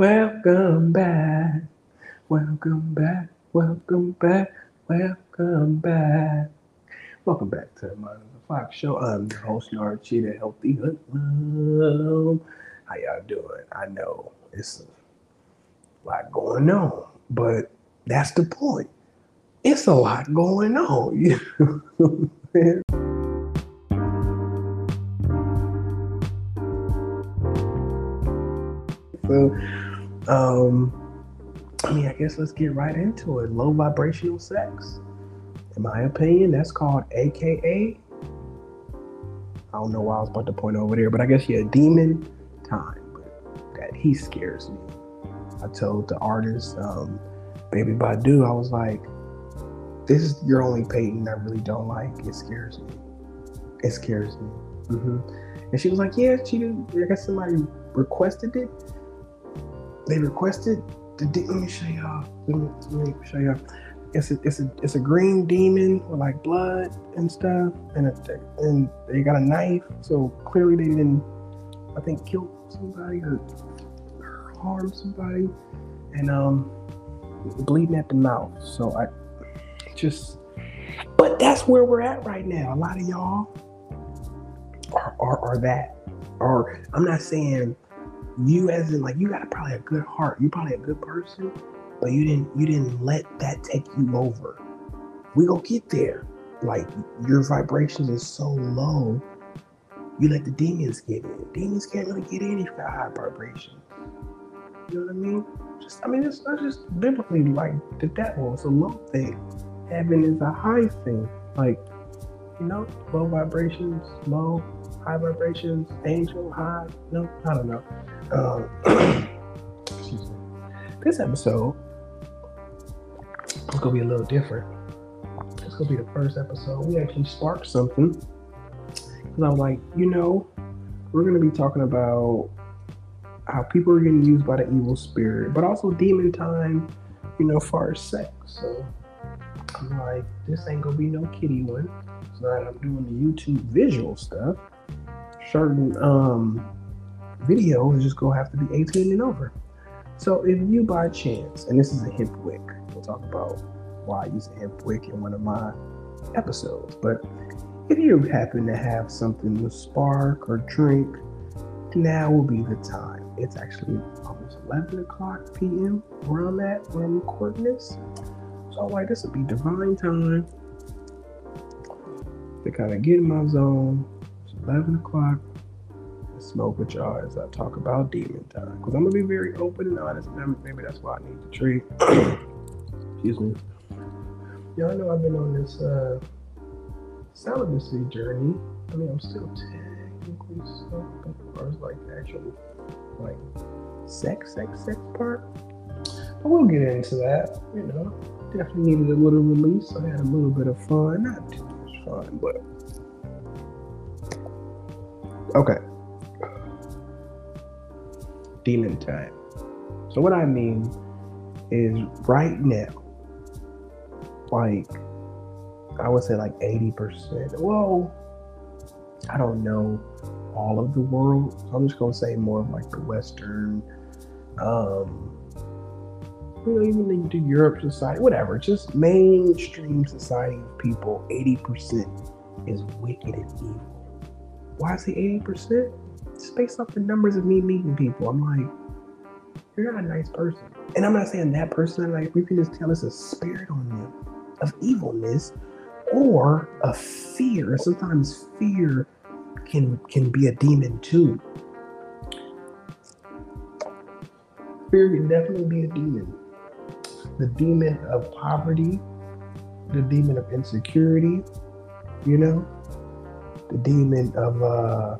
Welcome back. Welcome back. Welcome back. Welcome back. Welcome back to my Fox Show. I'm your host, Yard Cheetah Healthy Hoodlum. How y'all doing? I know it's a lot going on, but that's the point. It's a lot going on. So, um, I mean, I guess let's get right into it. Low vibrational sex. In my opinion, that's called AKA. I don't know why I was about to point over there, but I guess yeah, demon time. But that he scares me. I told the artist, um, Baby Badu, I was like, this is your only painting I really don't like. It scares me. It scares me. hmm And she was like, yeah, she did. I guess somebody requested it. They requested the. De- let me show y'all. Let me, let me show y'all. It's a, it's a, it's a green demon with like blood and stuff, and a, and they got a knife. So clearly they didn't, I think, kill somebody or harm somebody, and um, bleeding at the mouth. So I just, but that's where we're at right now. A lot of y'all are are, are that, or I'm not saying you as in like you got probably a good heart. You probably a good person, but you didn't you didn't let that take you over. We gonna get there. Like your vibrations is so low, you let the demons get in. Demons can't really get in if you got high vibrations. You know what I mean? Just I mean it's not just biblically like the devil. It's a low thing. Heaven is a high thing. Like, you know, low vibrations, low, high vibrations, angel, high. No, I don't know. Um. This episode is gonna be a little different. It's gonna be the first episode. We actually sparked something because I was like, you know, we're gonna be talking about how people are getting used by the evil spirit, but also demon time, you know, far as sex. So I'm like, this ain't gonna be no kitty one. So that I'm doing the YouTube visual stuff. Certain um videos is just gonna have to be 18 and over. So if you by chance, and this is a hemp wick, we'll talk about why I use a hemp wick in one of my episodes. But if you happen to have something to spark or drink, now will be the time. It's actually almost 11 o'clock p.m. where I'm at, where I'm recording this. So I'm like, this would be divine time to kind of get in my zone. It's 11 o'clock smoke with y'all as I talk about demon time. Because I'm gonna be very open and honest. And maybe that's why I need to treat. Excuse me. Y'all know I've been on this uh, celibacy journey. I mean, I'm still technically celibate as far as like actual like sex, sex, sex part. But we'll get into that. You know, definitely needed a little release. I had a little bit of fun, not too much fun, but okay demon time. So what I mean is right now, like I would say like 80%. Well, I don't know all of the world. So I'm just gonna say more of like the Western, um, you know, even the Europe society, whatever, just mainstream society of people, 80% is wicked and evil. Why is say 80%? Just based off the numbers of me meeting people, I'm like, you're not a nice person. And I'm not saying that person, like, we can just tell it's a spirit on them of evilness or a fear. Sometimes fear can can be a demon too. Fear can definitely be a demon. The demon of poverty, the demon of insecurity, you know, the demon of uh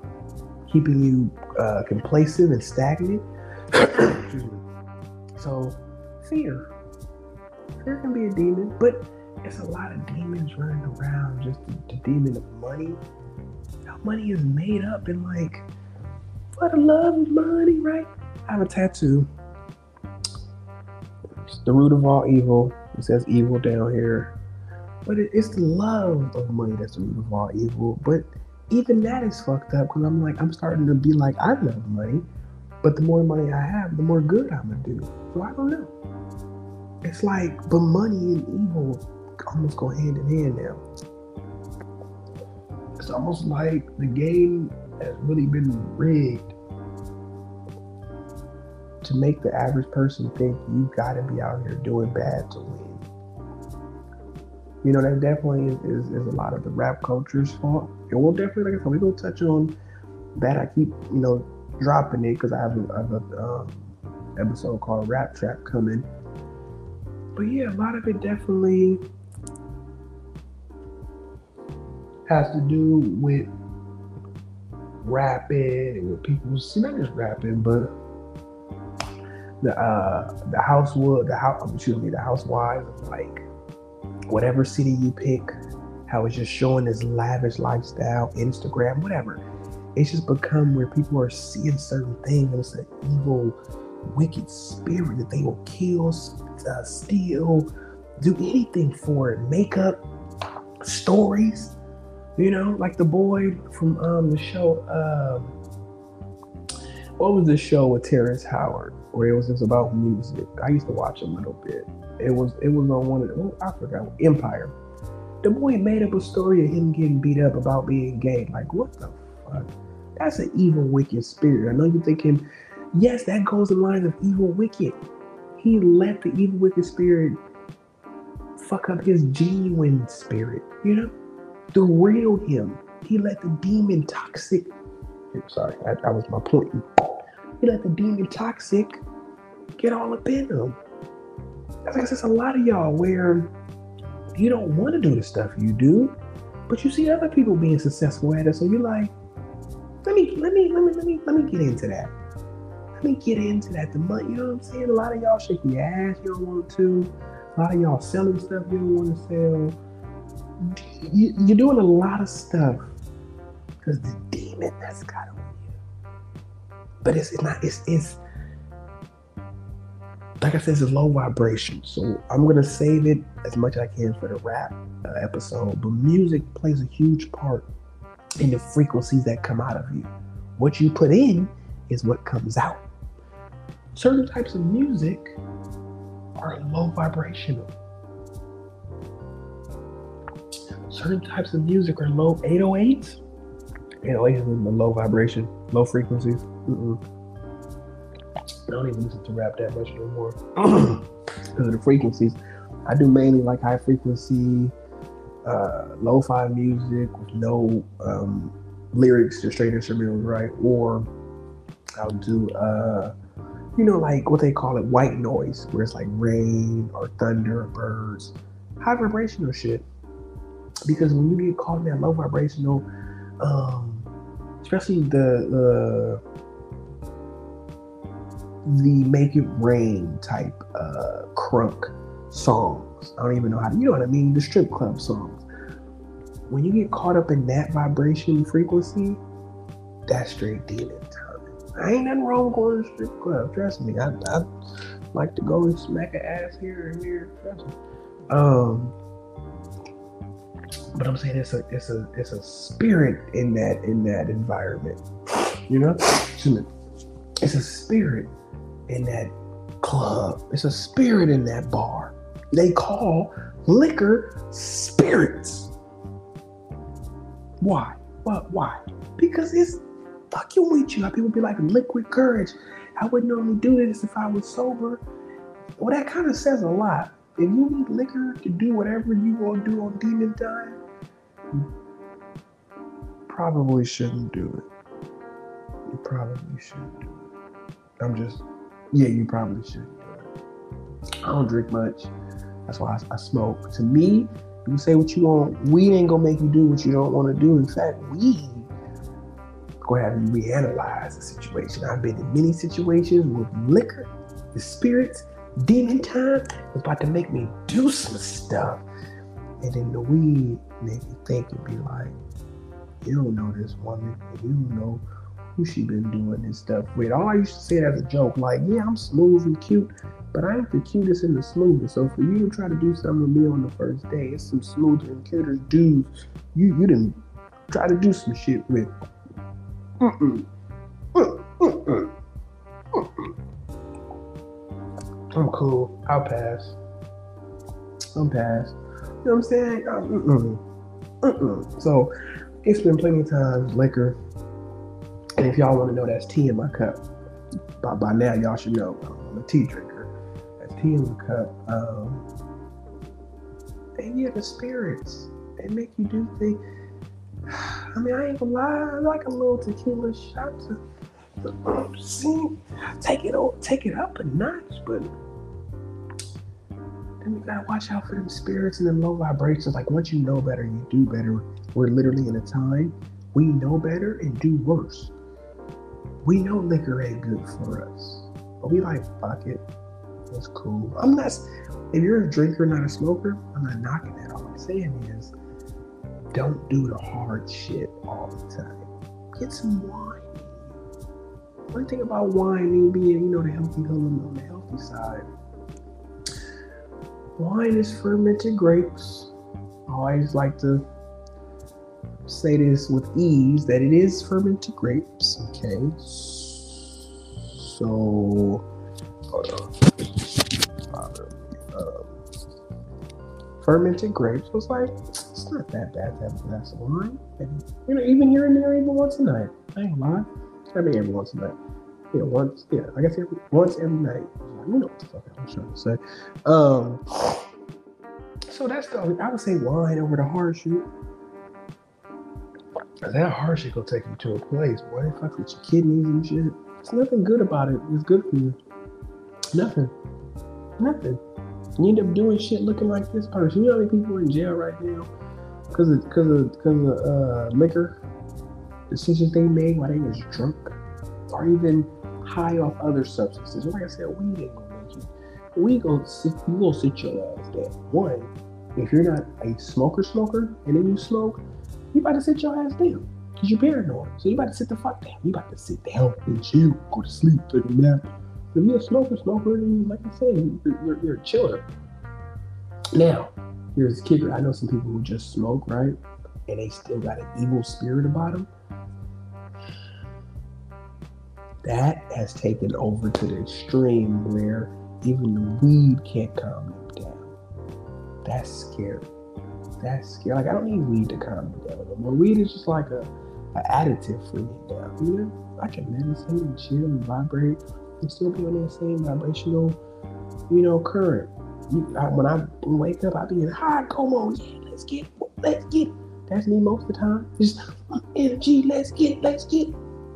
keeping you uh, complacent and stagnant. so, fear. Fear can be a demon, but there's a lot of demons running around. Just the, the demon of money. How money is made up and like, for the love of money, right? I have a tattoo. It's the root of all evil. It says evil down here. But it, it's the love of money that's the root of all evil. But even that is fucked up because I'm like, I'm starting to be like, I love money, But the more money I have, the more good I'm gonna do. So I don't know. It's like, but money and evil almost go hand in hand now. It's almost like the game has really been rigged to make the average person think you gotta be out here doing bad to win. You know, that definitely is, is, is a lot of the rap culture's fault. And we'll definitely, like I said, we're gonna touch on that. I keep, you know, dropping it because I have a, um, episode called Rap Trap coming. But yeah, a lot of it definitely has to do with rapping and with people, See, not just rapping, but the uh the housewood, the house, excuse me, the housewives like whatever city you pick, how it's just showing this lavish lifestyle, Instagram, whatever. It's just become where people are seeing certain things, and it's an evil, wicked spirit that they will kill, uh, steal, do anything for it. Makeup, stories, you know, like the boy from um the show. Um, what was the show with Terrence Howard? Where it was just about music. I used to watch a little bit. It was it was on one of the, oh, I forgot Empire. The boy made up a story of him getting beat up about being gay. Like what the fuck? That's an evil, wicked spirit. I know you're thinking, yes, that goes in line of evil, wicked. He let the evil, wicked spirit fuck up his genuine spirit. You know, the real him. He let the demon toxic. Sorry, that, that was my point. He let the demon toxic get all up in him. That's like there's a lot of y'all where you don't want to do the stuff you do, but you see other people being successful at it. So you're like, let me, let me, let me, let me, let me get into that. Let me get into that. The money, you know what I'm saying? A lot of y'all shaking your ass, you don't want to. A lot of y'all selling stuff you don't want to sell. You, you're doing a lot of stuff because the demon that's got you. But it's, it's not, it's, it's, like I said, it's low vibration. So I'm gonna save it as much as I can for the rap uh, episode. But music plays a huge part in the frequencies that come out of you. What you put in is what comes out. Certain types of music are low vibrational. Certain types of music are low 808s. 808s is the low vibration, low frequencies. Mm-mm. I don't even listen to rap that much no more because of the frequencies. I do mainly like high frequency, uh, lo-fi music with no um, lyrics, just straight instrumentals, right? Or I'll do, uh, you know, like what they call it, white noise, where it's like rain or thunder or birds, high vibrational shit. Because when you get caught in that low vibrational, um, especially the the the make it rain type uh crunk songs. I don't even know how to, you know what I mean? The strip club songs. When you get caught up in that vibration frequency, that's straight demon time. I ain't nothing wrong going to strip club. Trust me. I, I like to go and smack an ass here and here. Trust me. Um, but I'm saying it's a it's a it's a spirit in that in that environment. You know, it's a spirit in that club. It's a spirit in that bar. They call liquor spirits. Why? What? Why? Because it's fucking with you. People be like liquid courage. I wouldn't normally do this if I was sober. Well, that kind of says a lot. If you need liquor to do whatever you want to do on demon time, probably shouldn't do it. You probably shouldn't. I'm just yeah, you probably should. I don't drink much. That's why I, I smoke. To me, you say what you want. Weed ain't gonna make you do what you don't want to do. In fact, weed go have you reanalyze the situation. I've been in many situations with liquor, the spirits, demon time was about to make me do some stuff. And then the weed make you think and be like, you don't know this woman, and you don't know who she been doing this stuff with. All I used to say it as a joke, like, yeah, I'm smooth and cute, but I ain't the cutest and the smoothest. So for you to try to do something with me on the first day, it's some smoother and cuter dudes you you didn't try to do some shit with. Mm-mm. Mm-mm. I'm cool. I'll pass. I'm pass. You know what I'm saying? Um, mm-mm. Mm-mm. So it's been plenty of times liquor. And if y'all want to know, that's tea in my cup. By, by now, y'all should know I'm a tea drinker. That's tea in my cup. Um, and yeah, the spirits, they make you do things. I mean, I ain't gonna lie, I like a little tequila shot to, to see, take it all take it up a notch, but then you gotta watch out for them spirits and them low vibrations. Like once you know better, you do better. We're literally in a time we know better and do worse. We know liquor ain't good for us, but we like fuck it. It's cool. I'm not. If you're a drinker, not a smoker, I'm not knocking that. All I'm saying is, don't do the hard shit all the time. Get some wine. One thing about wine being, you know, the healthy on the healthy side wine is fermented grapes. I always like to say this with ease that it is fermented grapes. Okay. So, hold on. Fermented grapes was like, it's not that bad to have a glass of wine. And, you know, even here and there, even once a night. I ain't lying. I mean, every once a night. Yeah, once, yeah, I guess every, once every night you know what the fuck I'm trying to say. Um, so that's the I would say wine over the hard shit. That hard shit gonna take you to a place, boy. Fuck with your kidneys and shit. There's nothing good about it. It's good for you. Nothing. Nothing. You end up doing shit looking like this person. You know how many people in jail right now because of because of because of uh, liquor decisions they made while they was drunk, or even high off other substances. Like I said, weed ain't gonna make you. We go sit. You gonna sit your ass down. One, if you're not a smoker, smoker, and then you smoke, you about to sit your ass down because you're paranoid. So you about to sit the fuck down. You about to sit down and chill, go to sleep, take a nap. If you're a smoker, smoker, then like I said, you're, you're, you're a chiller. Now, here's the kicker. I know some people who just smoke, right? And they still got an evil spirit about them that has taken over to the extreme where even the weed can't calm them down. That's scary. That's scary. Like I don't need weed to calm me down. But weed is just like a, a additive for me now. You know, I can meditate and chill and vibrate and still be on that same vibrational, you know, current. You, I, when I wake up, I be in high como. Yeah, let's get, let's get. That's me most of the time. Just energy. Let's get, let's get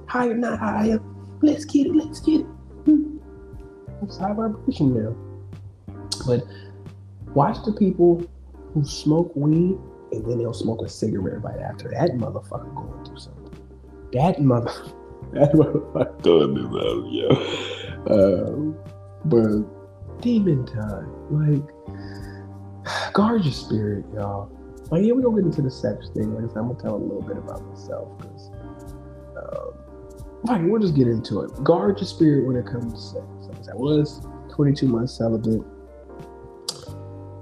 higher, not higher Let's get it. Let's get it. Hmm. It's high vibration now. But watch the people who smoke weed and then they'll smoke a cigarette right after. That motherfucker going through something. That mother, that motherfucker going through something, yeah. Um, but demon time, like guard your spirit, y'all. Like, yeah, we gonna get into the sex thing. I said, I'm gonna tell a little bit about myself because Right, we'll just get into it. Guard your spirit when it comes to sex. I was 22 months celibate.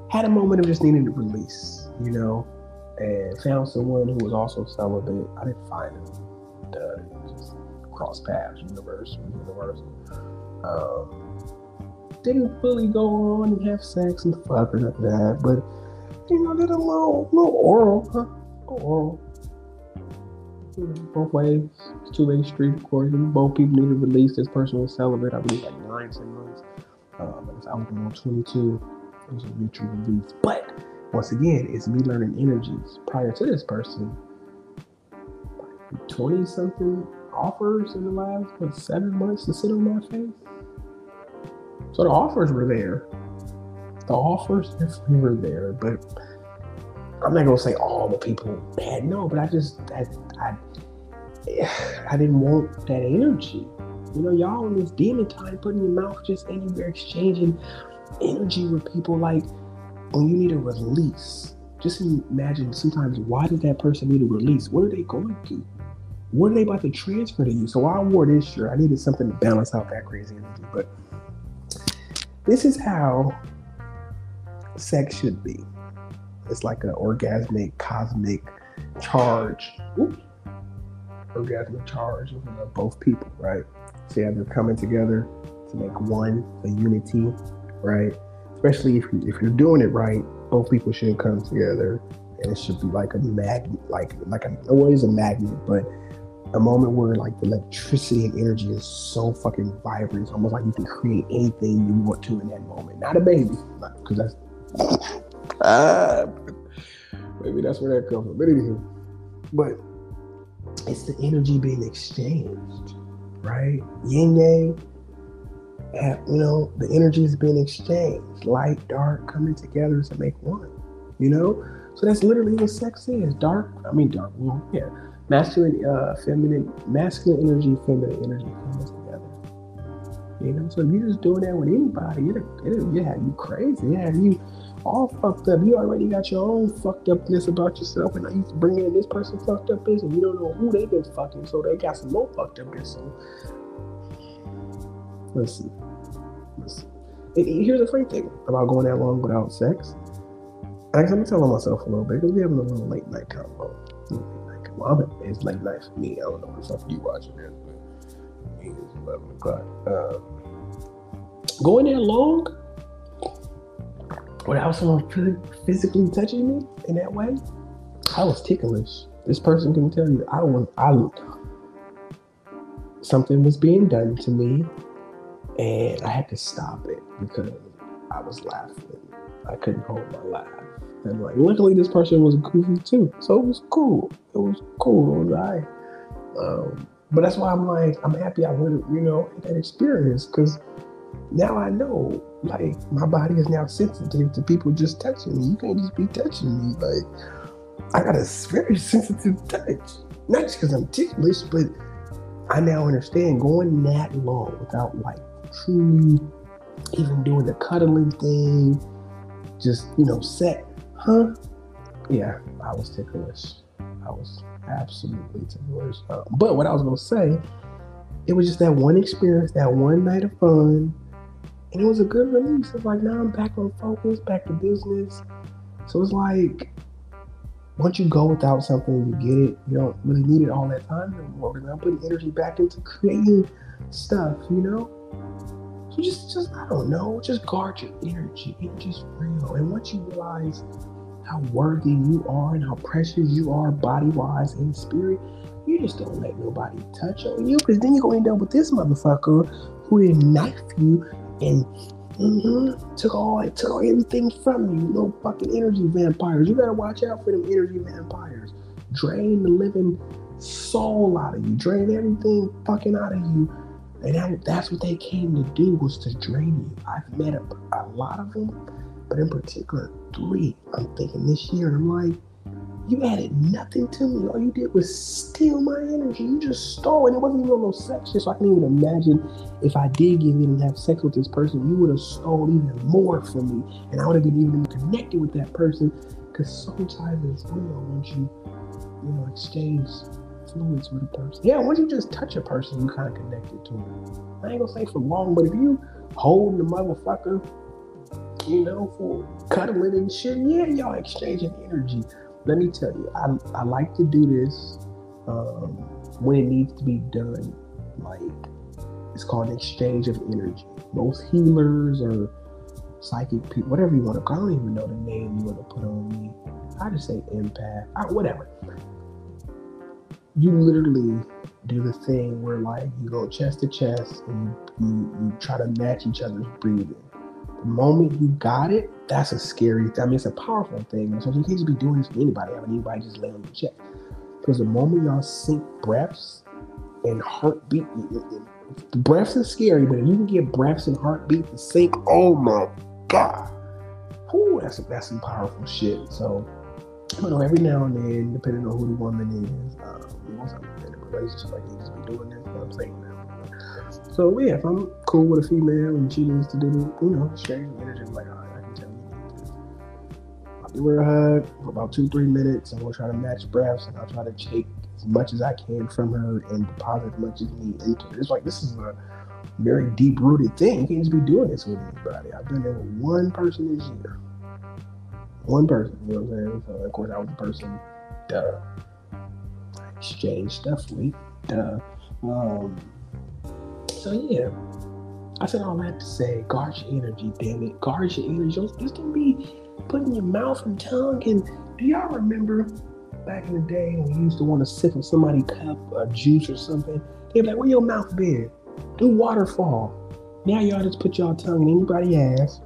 Had a moment of just needing to release, you know, and found someone who was also celibate. I didn't find him. Duh, just cross paths, universe, universal. Um, didn't fully go on and have sex and fuck or nothing that, but you know, did a little, little oral, huh? Oral both ways. It's two way street, of course. Both people need to release. This person was celibate, I believe, like nine, ten months. Um, I was out on 22. It was a mutual release. But once again, it's me learning energies. Prior to this person, 20 something offers in the last, what, seven months to sit on my face? So the offers were there. The offers definitely were there, but I'm not gonna say all the people bad, no, but I just I, I I didn't want that energy. You know, y'all in this demon time putting your mouth just anywhere, exchanging energy with people like when you need a release. Just imagine sometimes why did that person need a release? What are they going through? What are they about to transfer to you? So I wore this shirt. I needed something to balance out that crazy energy. But this is how sex should be. It's like an orgasmic, cosmic charge. Oops orgasmic charge of uh, both people, right? So yeah, they're coming together to make one, a unity, right? Especially if you, if you're doing it right, both people should come together, and it should be like a magnet, like like a always a magnet, but a moment where like the electricity and energy is so fucking vibrant. It's almost like you can create anything you want to in that moment. Not a baby, because that's maybe that's where that comes from. But anywho, but it's the energy being exchanged, right? Yin yang. You know, the energy is being exchanged. Light, dark, coming together to make one. You know, so that's literally what sex is. Dark. I mean, dark. Well, yeah masculine, uh, feminine, masculine energy, feminine energy coming together. You know, so if you're just doing that with anybody, yeah, you crazy. Yeah, you all fucked up. You already got your own fucked upness about yourself, and I used to bring in this person fucked up is, and you don't know who they've been fucking, so they got some more fucked upness. So listen, listen. And here's the funny thing about going that long without sex. I I'm telling myself a little bit because we having a little late night combo. Well, it's late night for me. I don't know what the fuck you watching it, but it's 11 o'clock. Uh, going that long without someone physically touching me in that way, I was ticklish. This person can tell you I was I looked something was being done to me and I had to stop it because I was laughing. I couldn't hold my laugh. And like, luckily, this person was goofy too, so it was cool. It was cool. It was alright. Um, but that's why I'm like, I'm happy I went, you know, that experience because now I know, like, my body is now sensitive to people just touching me. You can't just be touching me. Like, I got a very sensitive touch, not just because I'm ticklish, but I now understand going that long without like truly even doing the cuddling thing, just you know, set Huh? Yeah, I was ticklish. I was absolutely ticklish. Um, but what I was gonna say, it was just that one experience, that one night of fun, and it was a good release. It's like now I'm back on focus, back to business. So it's like once you go without something, you get it. You don't really need it all that time I'm putting energy back into creating stuff, you know. So just, just I don't know, just guard your energy. Energy's real, and once you realize how worthy you are and how precious you are body wise and spirit, you just don't let nobody touch on you because then you're going to end up with this motherfucker who didn't knife you and mm-hmm, took all took all everything from you. Little fucking energy vampires. You gotta watch out for them energy vampires. Drain the living soul out of you. Drain everything fucking out of you. And that, that's what they came to do was to drain you. I've met a, a lot of them but in particular, three, I'm thinking this year, I'm like, you added nothing to me. All you did was steal my energy. You just stole, and it wasn't even on no sex. So I can even imagine if I did give in and have sex with this person, you would have stole even more from me, and I would have been even connected with that person. Because sometimes it's real once you, you know, exchange fluids with a person. Yeah, once you just touch a person, you kind of connected to them. I ain't gonna say for long, but if you hold the motherfucker you know, for cuddling and shit. Yeah, y'all exchanging energy. Let me tell you, I, I like to do this um, when it needs to be done. Like, it's called an exchange of energy. Most healers or psychic people, whatever you want to call, I don't even know the name you want to put on me. I just say empath, I, whatever. You literally do the thing where like you go chest to chest and you, you, you try to match each other's breathing moment you got it, that's a scary. I mean, it's a powerful thing. So you can't just be doing this to anybody. Having anybody just lay on your chest. Because the moment y'all sync breaths and heartbeat, the breaths are scary, but if you can get breaths and heartbeat to sync, oh my god, Ooh, that's that's some powerful shit. So, you know, every now and then, depending on who the woman is, um, you want something in a relationship, like you just be doing this. What I'm saying. So yeah, if I'm cool with a female and she needs to do, you know, exchange energy, I'm like, all right, I can tell you. I'll give her a hug for about two, three minutes, and we'll try to match breaths, and I'll try to take as much as I can from her and deposit as much as me into her. It's like this is a very deep rooted thing. You can't just be doing this with anybody. I've been it with one person this year. One person, you know what I'm saying? So of course I was the person duh. I exchanged stuff with. Duh. Um, So yeah, I said all that to say, guard your energy, damn it, guard your energy. Just don't be putting your mouth and tongue. And do y'all remember back in the day when you used to want to sip on somebody's cup of juice or something? They'd be like, "Where your mouth been? Do waterfall." Now y'all just put y'all tongue in anybody's ass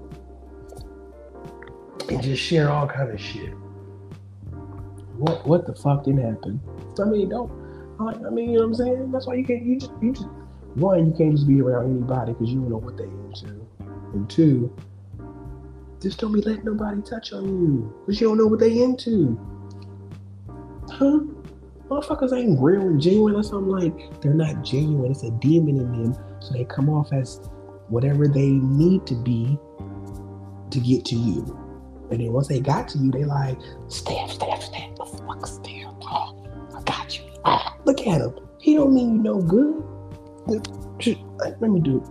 and just share all kind of shit. What what the fuck didn't happen? I mean, don't. I mean, you know what I'm saying? That's why you can't. You just you just one, you can't just be around anybody because you don't know what they into, and two, just don't be letting nobody touch on you because you don't know what they into. Huh? Motherfuckers ain't real and genuine or I'm like they're not genuine. It's a demon in them, so they come off as whatever they need to be to get to you. And then once they got to you, they like, stab, stab, stab, the fuck, stab. Oh, I got you. Ah, look at him. He don't mean you no good. Let me do.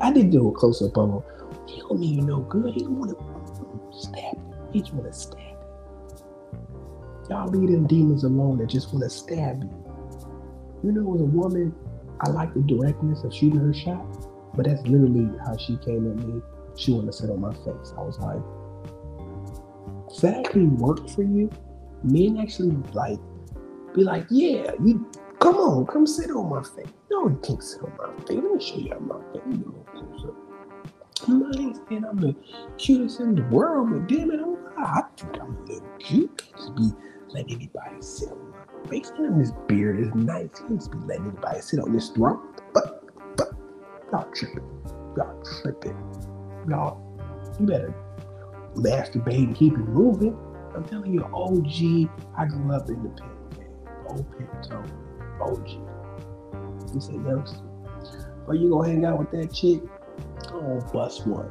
I, did do a close up of him. He don't you no good. He want to stab. He just want to stab. Y'all leave them demons alone that just want to stab you. You know, as a woman, I like the directness of shooting her shot, but that's literally how she came at me. She wanted to sit on my face. I was like, does that actually work for you? Men actually like be like, yeah, you come on, come sit on my face. No, you can't sit on my face. Let me show you how my face. Closer. I'm not even saying I'm the cutest in the world, but damn it, I'm, I think I'm a little cute. Just be letting anybody sit on my face. And this beard is nice. You just be letting anybody sit on this throne. But, but, y'all tripping. Y'all tripping. Y'all, you better masturbate and keep it moving. I'm telling you, OG, I grew up in the pimp game. Old pimp told OG. He said, youngster, are you gonna hang out with that chick? Oh, bust one.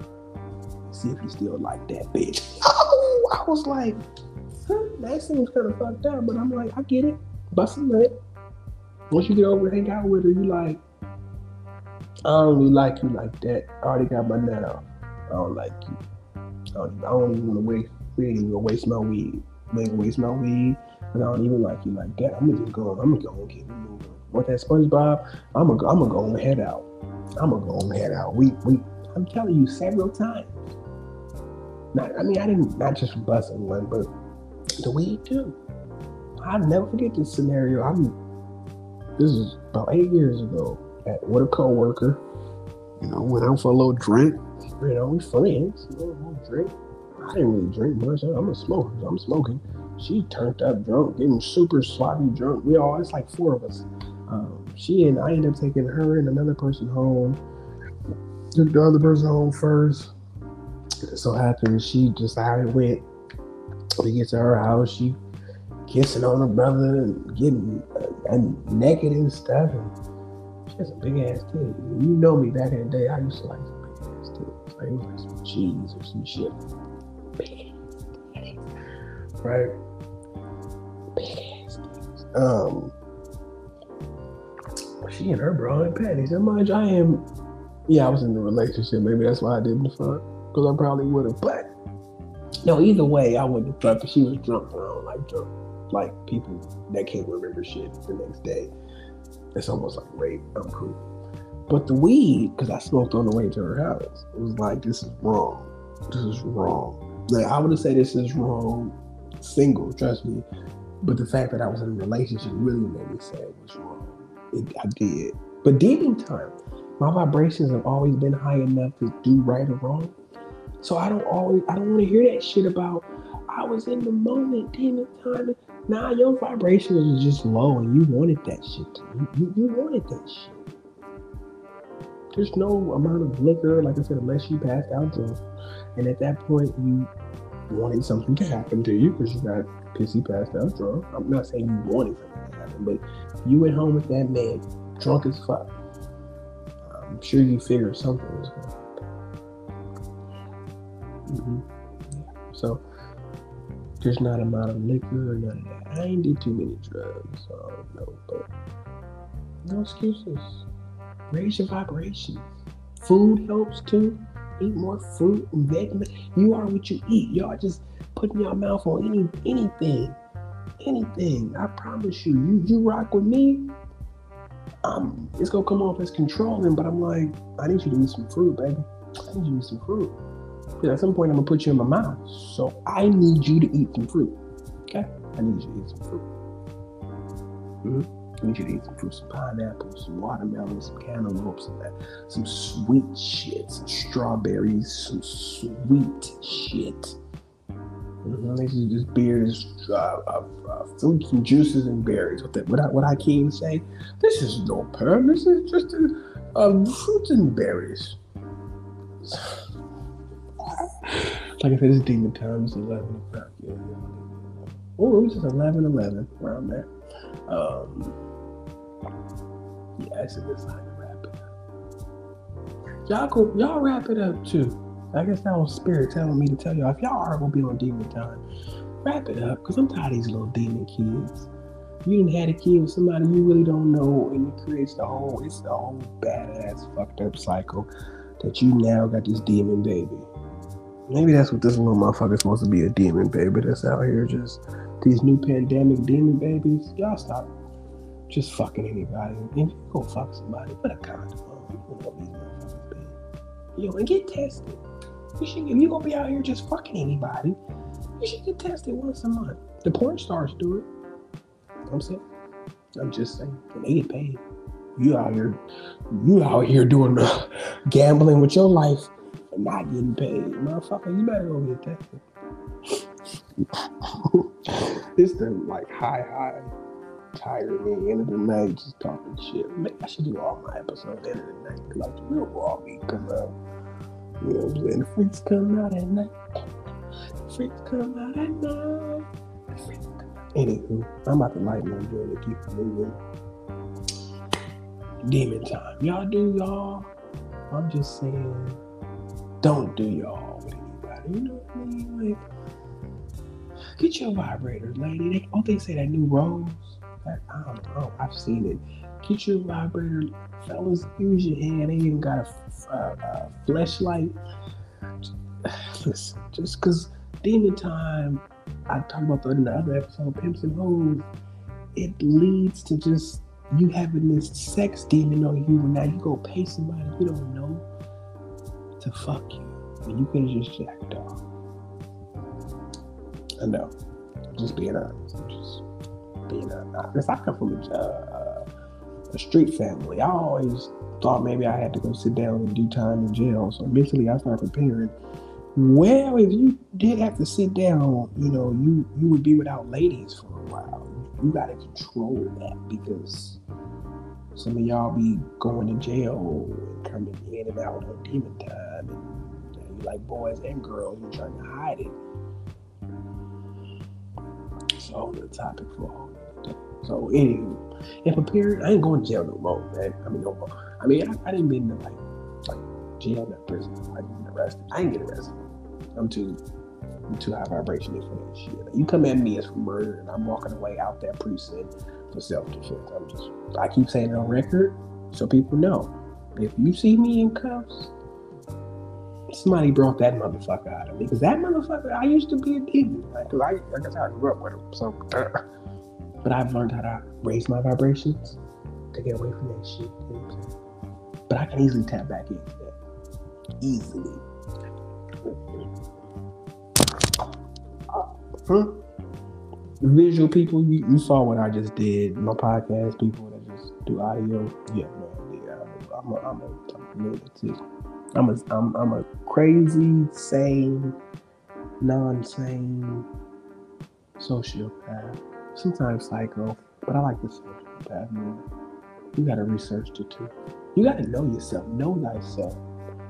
See if you still like that bitch. Oh, I was like, huh, that seems kind of fucked up, but I'm like, I get it. Bust a nut. Once you get over and hang out with her, you like, I don't really like you like that. I already got my nut off. I don't like you. I don't, I don't even want to waste. We gonna waste my weed. We gonna waste my weed. And I don't even like you like that. I'm gonna just go. I'm gonna go and it moving. What that SpongeBob? I'm gonna. I'm gonna go and head out. I'm gonna go and head out. We. We. I'm telling you several times. Not. I mean, I didn't. Not just busting one, but the weed too. I'll never forget this scenario. I'm. This is about eight years ago at with a coworker. You know, went out for a little drink you know, we friends. You know, drink. I didn't really drink much. I'm a smoker, so I'm smoking. She turned up drunk, getting super sloppy drunk. We all, it's like four of us. Um, she and I ended up taking her and another person home. Took the other person home first. It so happened she it went. We get to her house, she kissing on her brother and getting uh, naked and stuff. And she has a big ass titty. You know me back in the day, I used to like big ass kids. like, like some cheese or some shit. Right? Um, she and her bra and panties. And mind you, I am, yeah, I was in the relationship. Maybe that's why I didn't fuck. Because I probably would have. But, no, either way, I wouldn't have fucked because she was drunk. I don't like drunk. Like people that can't remember shit the next day. It's almost like rape. I'm cool. But the weed, because I smoked on the way to her house, it was like, this is wrong. This is wrong. Like, I would say this is wrong, single, trust me. But the fact that I was in a relationship really made me say it was wrong. It, I did. But deep in time, my vibrations have always been high enough to do right or wrong. So I don't always, I don't want to hear that shit about, I was in the moment, damn time. Nah, your vibrations was just low and you wanted that shit. You, you, you wanted that shit there's no amount of liquor, like I said, unless you passed out drunk. And at that point, you wanted something to happen to you because you got pissy passed out drunk. I'm not saying you wanted something to happen, but you went home with that man, drunk as fuck. I'm sure you figured something was going to happen. Mm-hmm. Yeah. So there's not a amount of liquor or none of that. I ain't did too many drugs, so know, but no excuses. Raise your vibrations. Food helps too. Eat more fruit and vegetables. You are what you eat. Y'all just putting your mouth on any anything. Anything. I promise you. You you rock with me. um, it's gonna come off as controlling, but I'm like, I need you to eat some fruit, baby. I need you to eat some fruit. Because at some point I'm gonna put you in my mouth. So I need you to eat some fruit. Okay? I need you to eat some fruit. Mm-hmm. You to eat some fruit, some pineapples, some watermelon, some cantaloupe, some, some sweet shit, some strawberries, some sweet shit. Mm-hmm. This is this beer is uh, uh, uh, fruits and juices and berries. What that? What I, what I can't say. This is no perm. This is just a, uh, fruits and berries. like I said, it's demon time. It's eleven o'clock. Yeah, yeah. Oh, it was just 11, 11 around there. Um, a good time to wrap it up. Y'all go, y'all wrap it up too. I guess that was spirit telling me to tell y'all if y'all are gonna be on demon time, wrap it up because I'm tired of these little demon kids. You didn't have a kid with somebody you really don't know, and it creates the whole it's the whole badass fucked up cycle that you now got this demon baby. Maybe that's what this little motherfucker's supposed to be a demon baby that's out here just these new pandemic demon babies. Y'all stop just fucking anybody. And you go fuck somebody, put a condom on. You know these motherfuckers be. Yo, and get tested. You should, if you're gonna be out here just fucking anybody, you should get tested once a month. The porn stars do it. I'm saying. I'm just saying. And they get paid. You out here, you out here doing the gambling with your life and not getting paid, motherfucker. You better go get tested. it's the like high high tired me end of the night just talking shit. Man, I should do all my episodes end of the night cause like the real raw because uh you know what I'm saying? The freaks come out at night. The freaks come out at night. The freaks come out. Anywho, I'm about to light my joint to keep moving. Demon time. Y'all do y'all. I'm just saying, don't do y'all with anybody. You know what I mean? Like, get your vibrators, lady. They, oh, they say that new rose. I don't know. I've seen it. Get your vibrator fellas, use your hand. They even got a, uh, a, a flashlight. Listen, just because demon time, I talked about in the other episode, Pimps and Hoes, it leads to just you having this sex demon on you, and now you go pay somebody you don't know to fuck you when you could have just jacked off. I know, just being honest. Just being I come from a, a street family. I always thought maybe I had to go sit down and do time in jail. So mentally, I started preparing. Well, if you did have to sit down, you know, you you would be without ladies for a while. You got to control that because some of y'all be going to jail and coming in and out on demon time, and you like boys and girls, you're trying to hide it. So the topic for So anyway, a prepared. I ain't going to jail no more, man. I mean, no more. I mean, I, I didn't been to like like jail, not prison. I didn't get arrested. I didn't get arrested. I'm too I'm too high vibration for that shit. You come at me as for murder, and I'm walking away out that precinct for self defense. I'm just I keep saying it on record so people know. If you see me in cuffs, somebody brought that motherfucker out of me. Because that motherfucker, I used to be a demon. Like, I, I guess I grew up with him. So, uh, but I've learned how to raise my vibrations to get away from that shit. But I can easily tap back into that. Easily. Huh? Visual people, you, you saw what I just did. My podcast people that just do audio. Yeah, no idea. I'm a, I'm a, I'm a. I'm a, I'm, I'm a crazy, sane, non-sane sociopath sometimes psycho, but I like the sociopath more. You gotta research it too. You gotta know yourself, know thyself.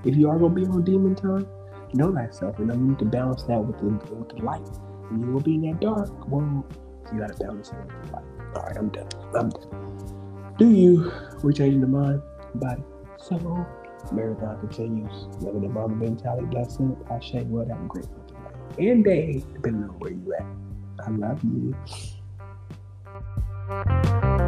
If you are gonna be on demon time, know thyself, and then you need to balance that with the with the light. And you will be in that dark world, so you gotta balance it with the light. All right, I'm done. I'm done. Do you? We're changing the mind, body, soul. Marathon continues. Living in Mamba mentality, blessing. I say what I'm grateful tonight and day, depending on where you at. I love you. Música